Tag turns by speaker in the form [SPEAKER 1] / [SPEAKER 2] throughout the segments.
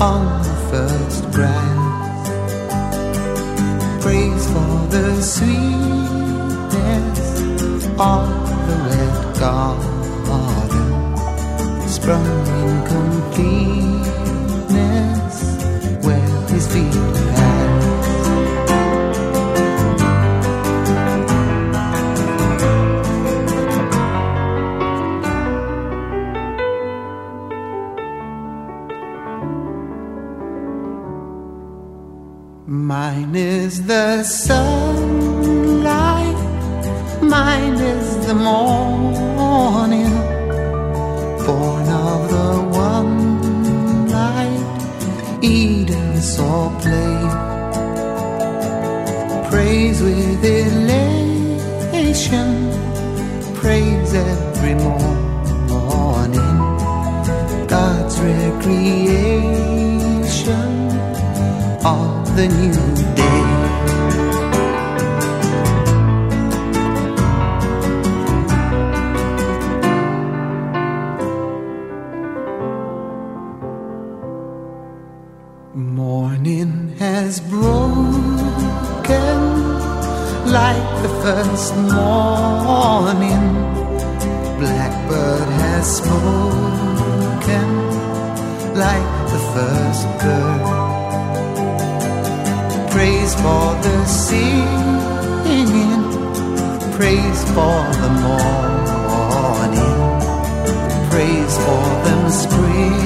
[SPEAKER 1] on
[SPEAKER 2] for them springing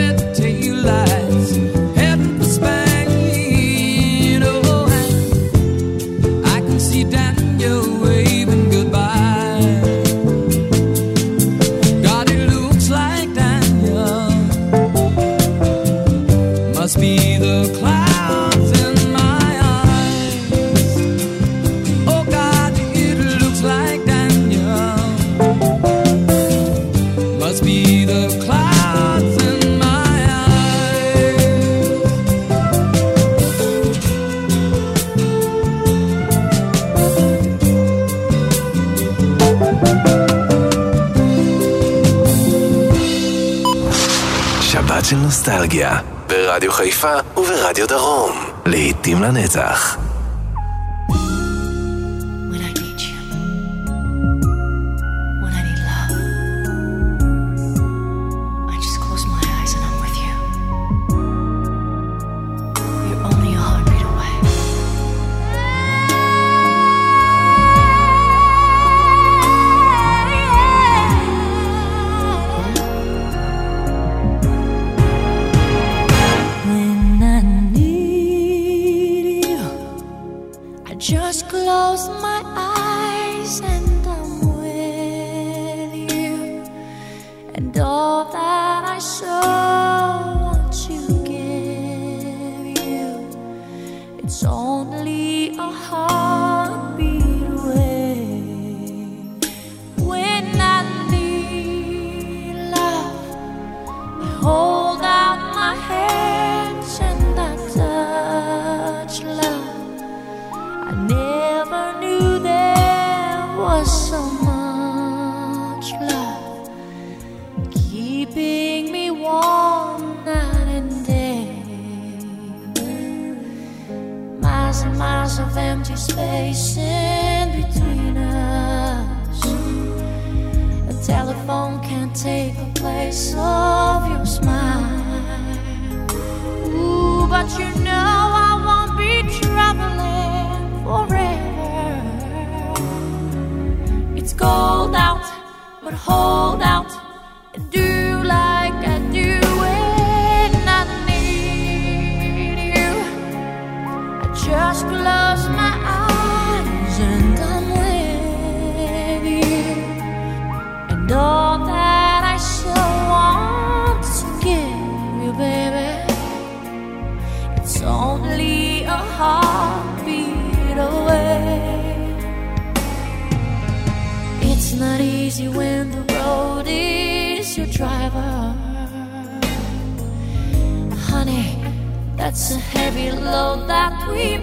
[SPEAKER 1] it.
[SPEAKER 3] ברדיו חיפה וברדיו דרום. לעיתים לנצח.
[SPEAKER 4] So. below that we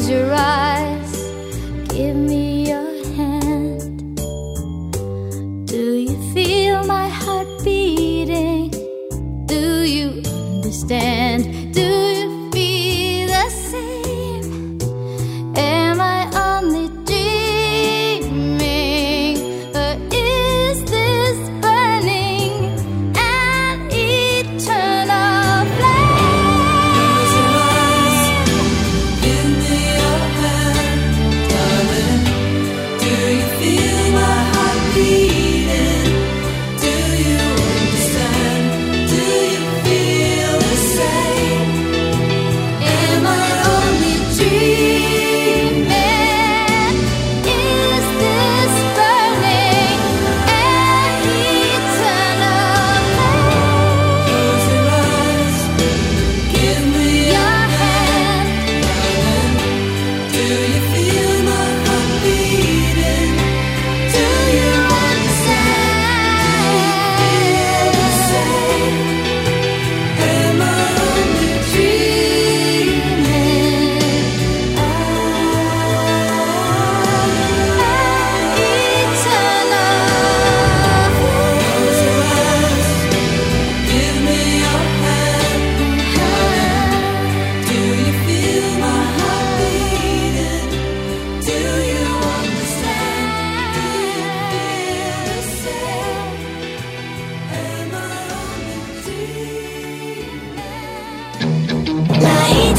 [SPEAKER 5] close your eyes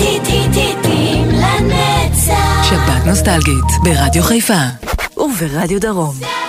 [SPEAKER 5] טיטיטיטים לנצח. שבת
[SPEAKER 6] נוסטלגית, ברדיו חיפה וברדיו דרום.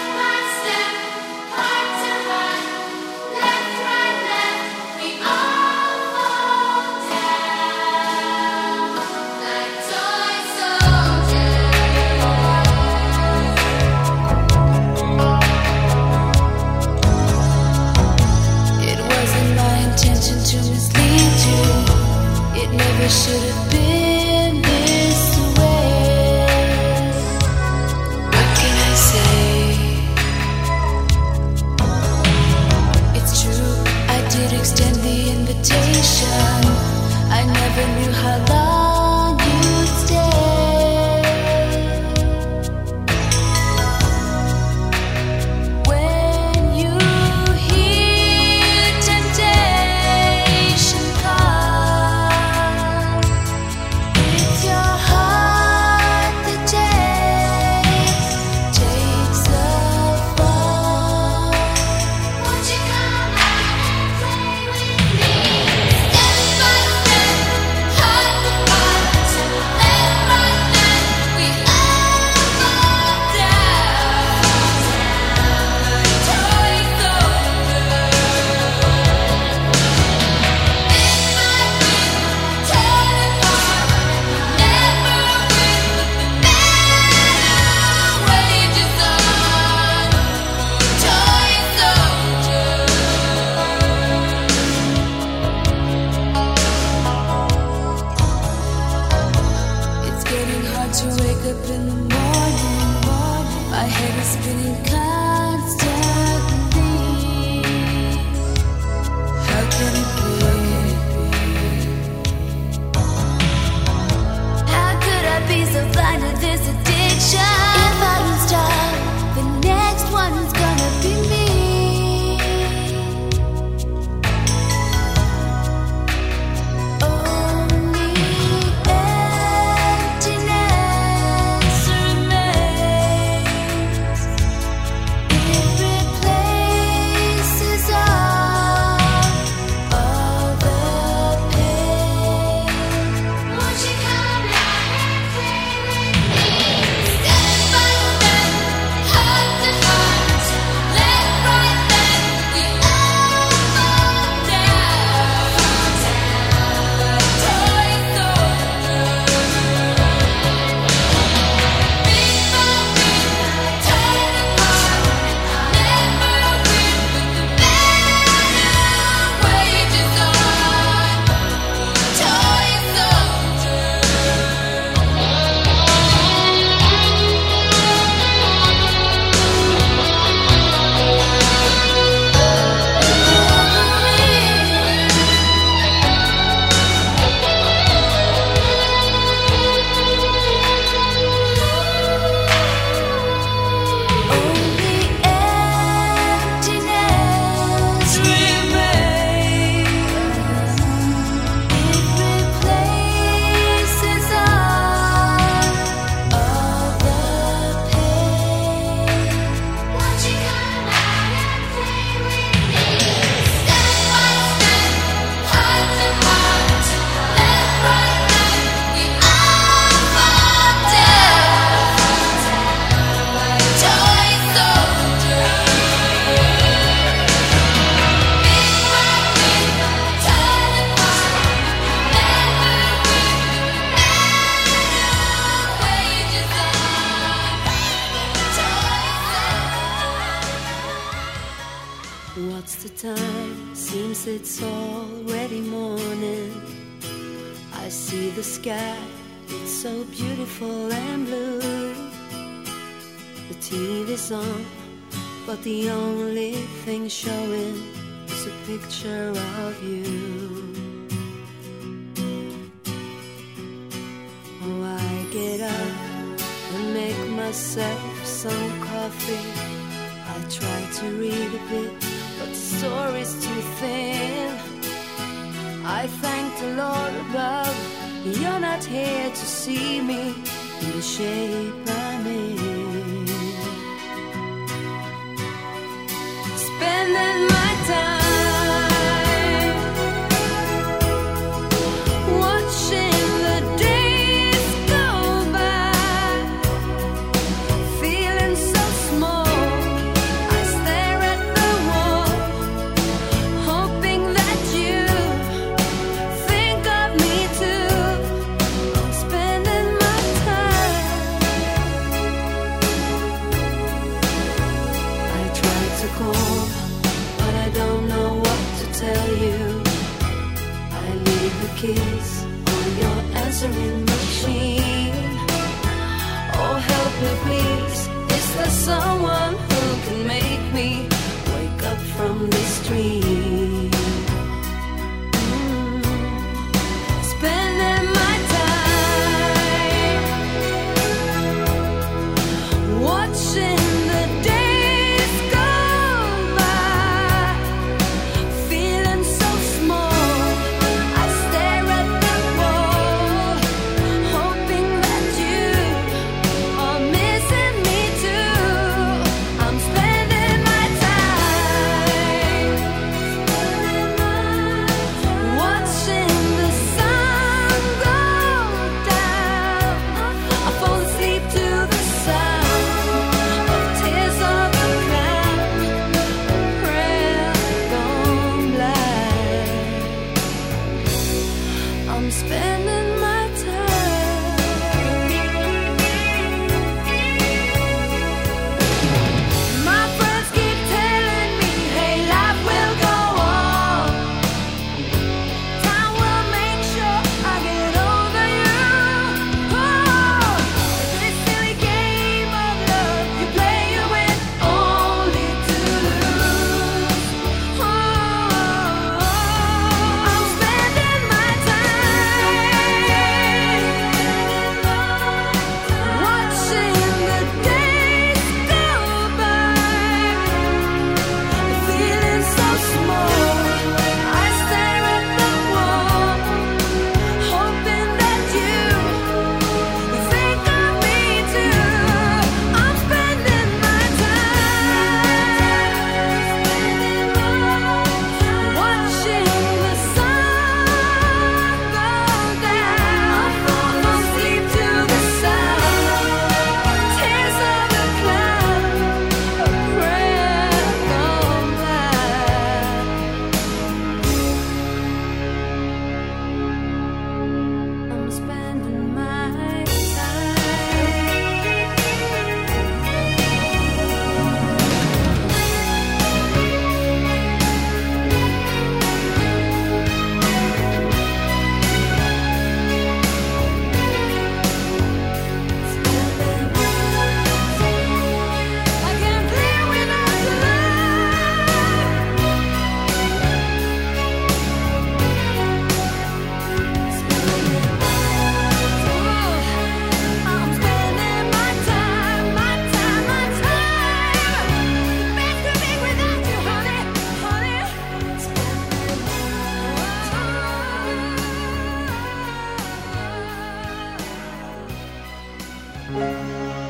[SPEAKER 4] Look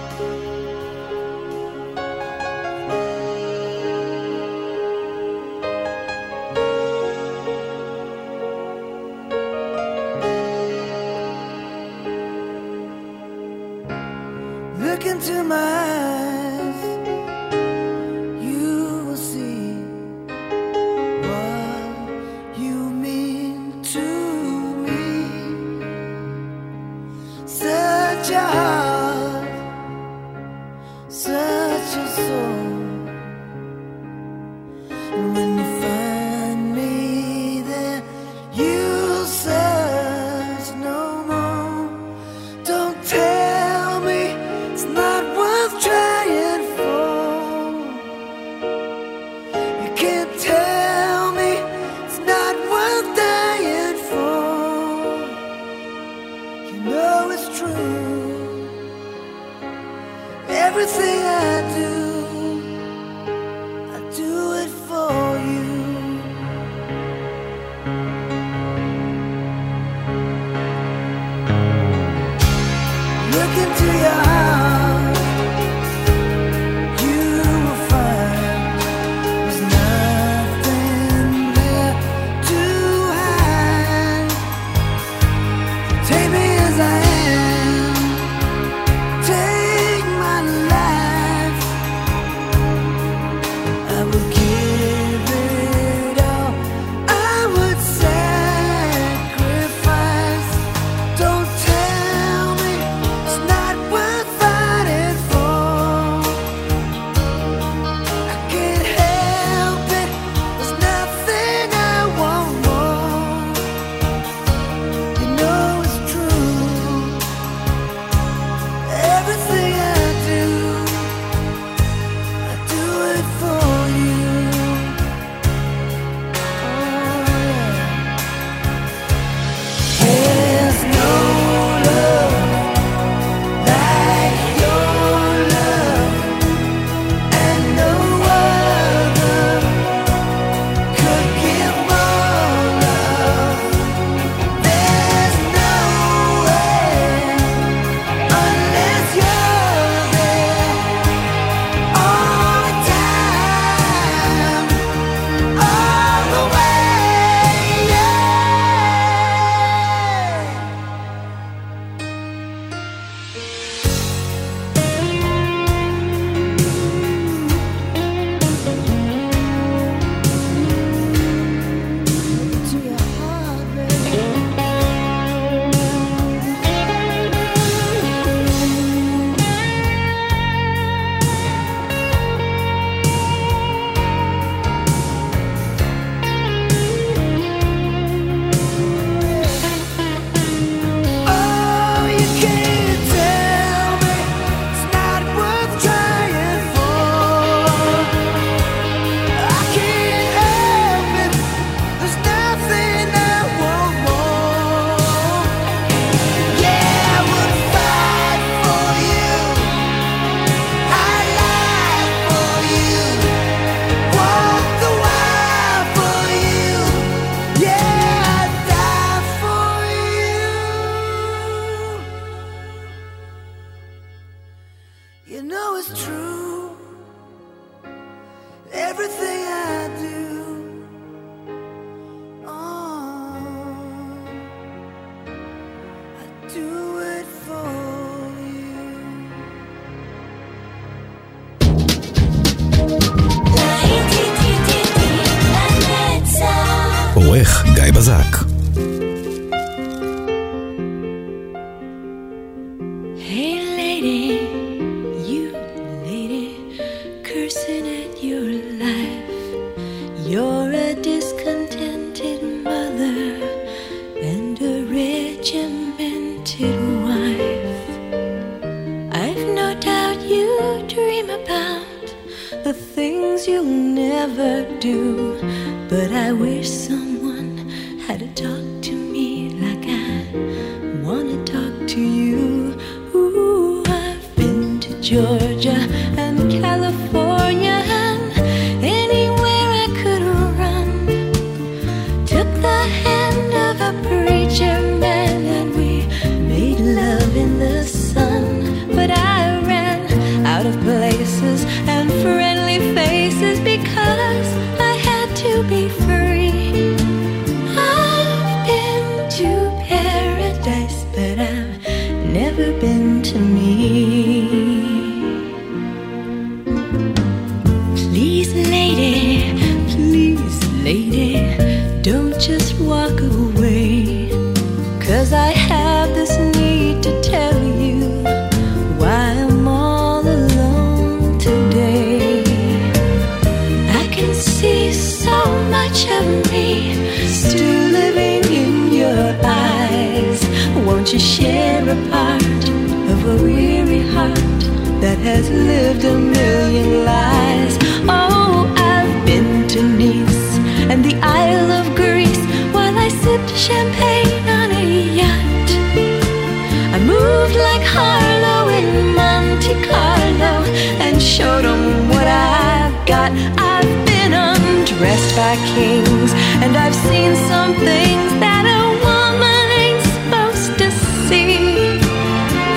[SPEAKER 5] by kings and I've seen some things that a woman ain't supposed to see.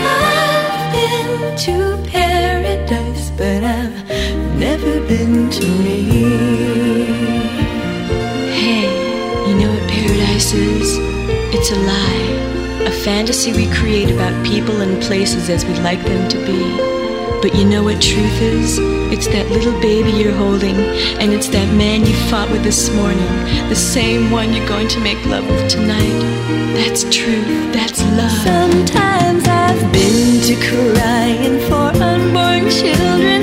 [SPEAKER 5] I've been to paradise, but I've never been to me.
[SPEAKER 7] Hey, you know what paradise is? It's a lie. A fantasy we create about people and places as we'd like them to be. But you know what truth is? It's that little baby you're holding, and it's that man you fought with this morning, the same one you're going to make love with tonight. That's truth. That's love.
[SPEAKER 5] Sometimes I've been to crying for unborn children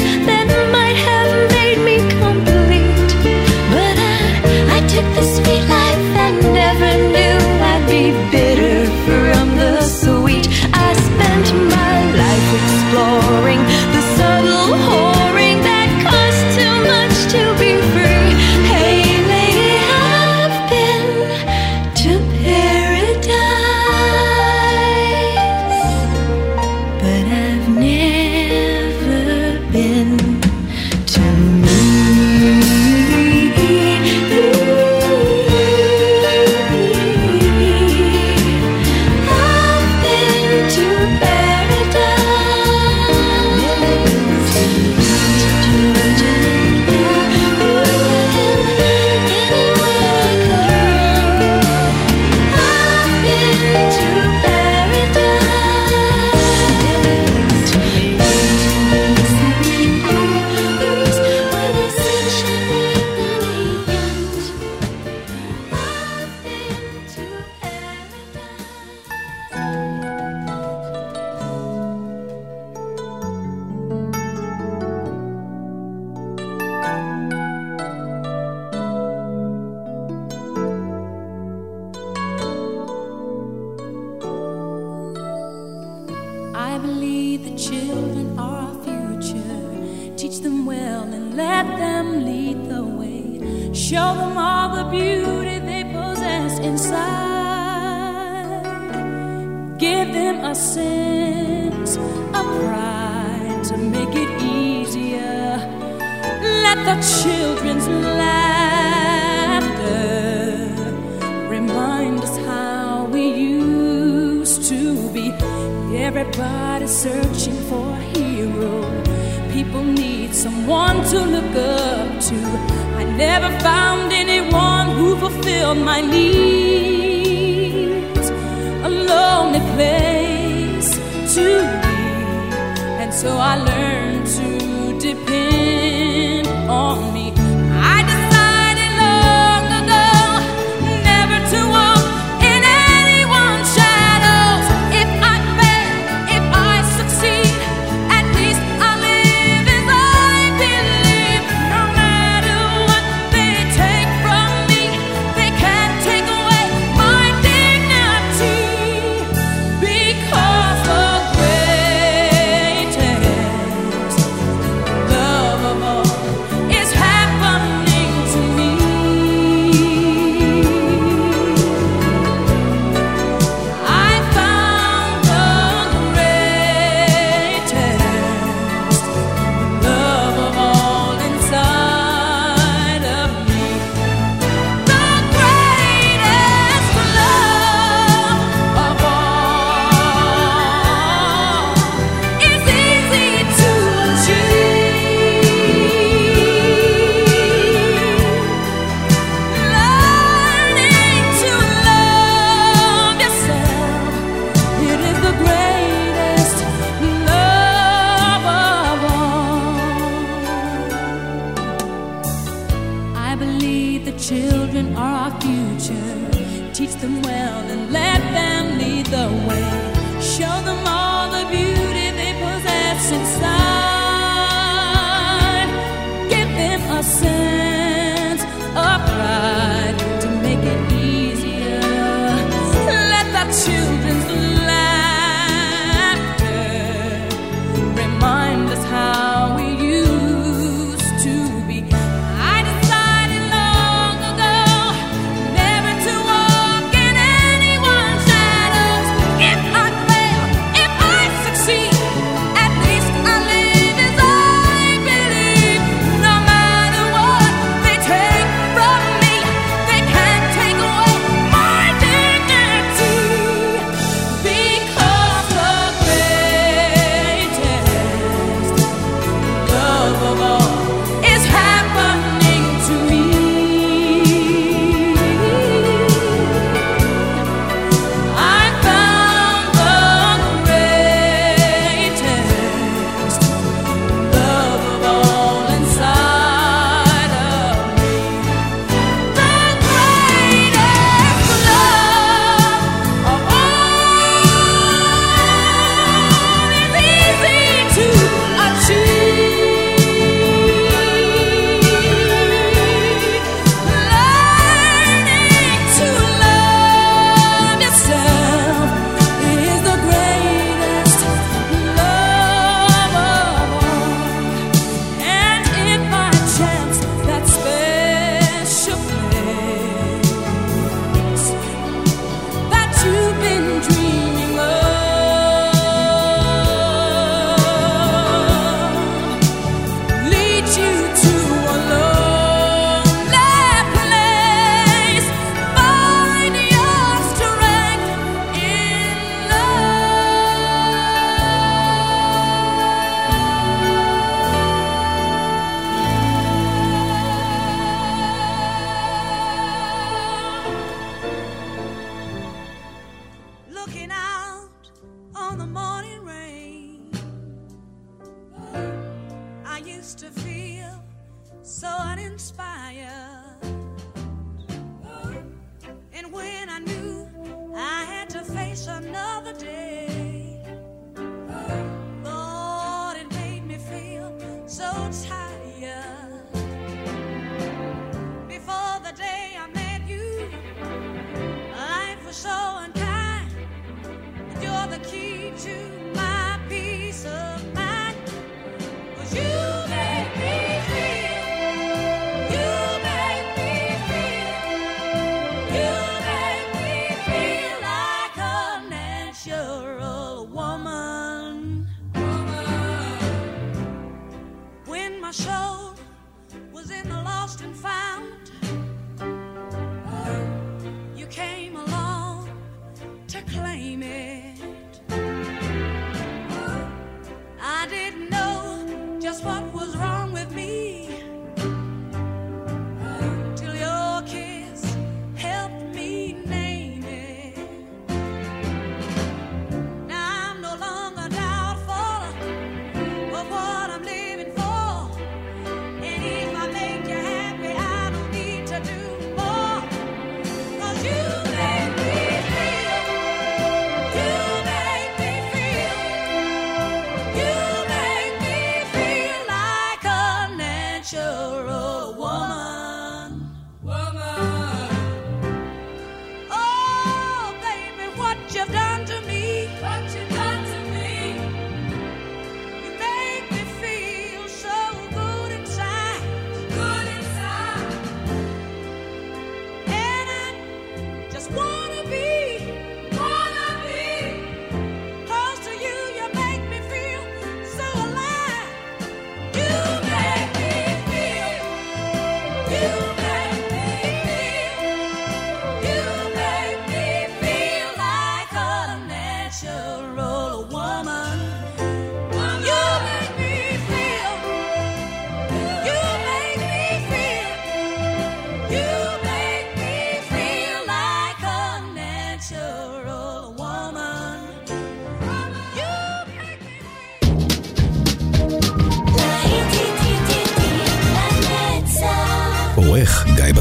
[SPEAKER 5] to
[SPEAKER 6] make it easier. Let the children's laughter remind us how we used to be. Everybody searching for a hero. people need someone to look up to. I never found anyone who fulfilled my needs. A lonely place to so I learned to depend on me.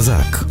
[SPEAKER 8] Абзак.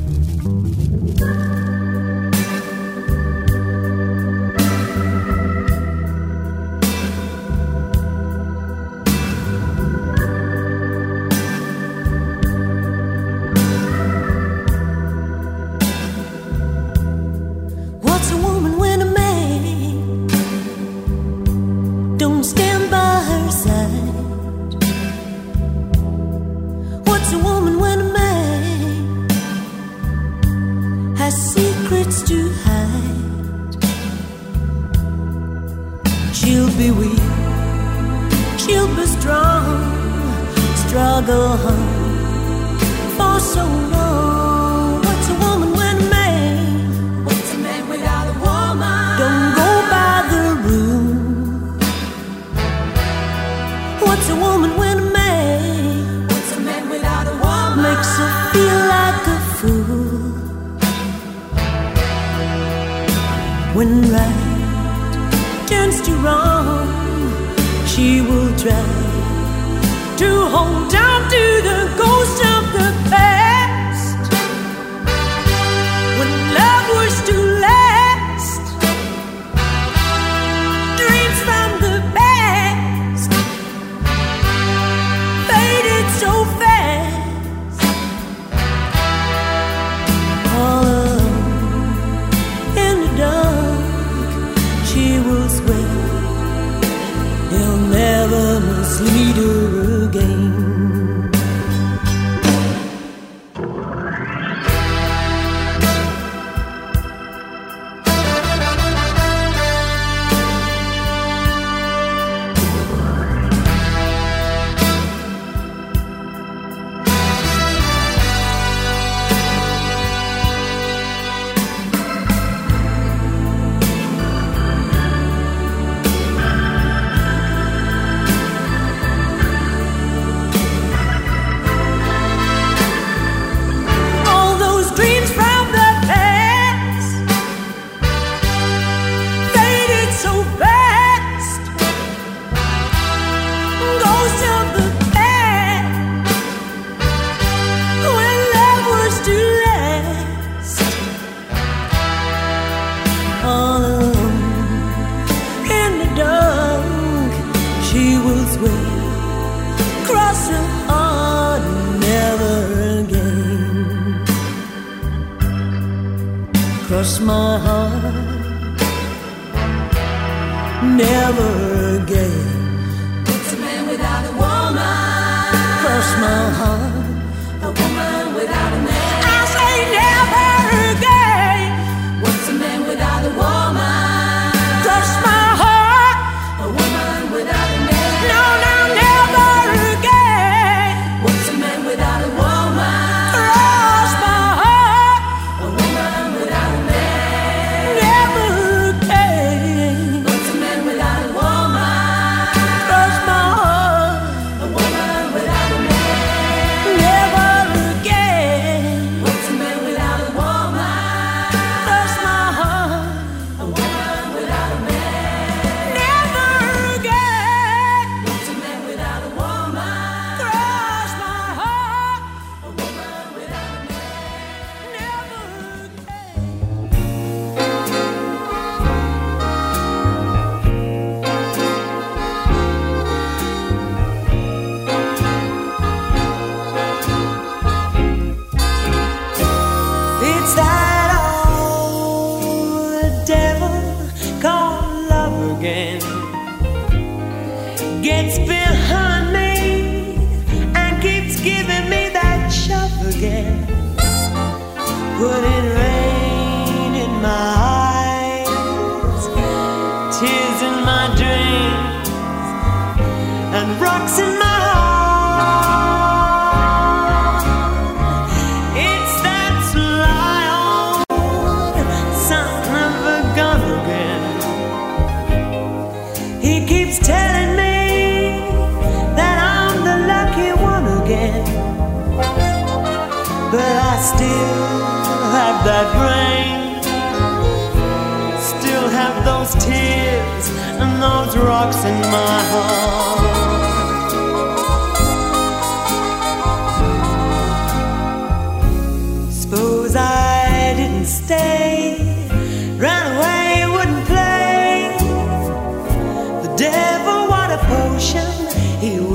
[SPEAKER 8] ocean. He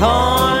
[SPEAKER 8] along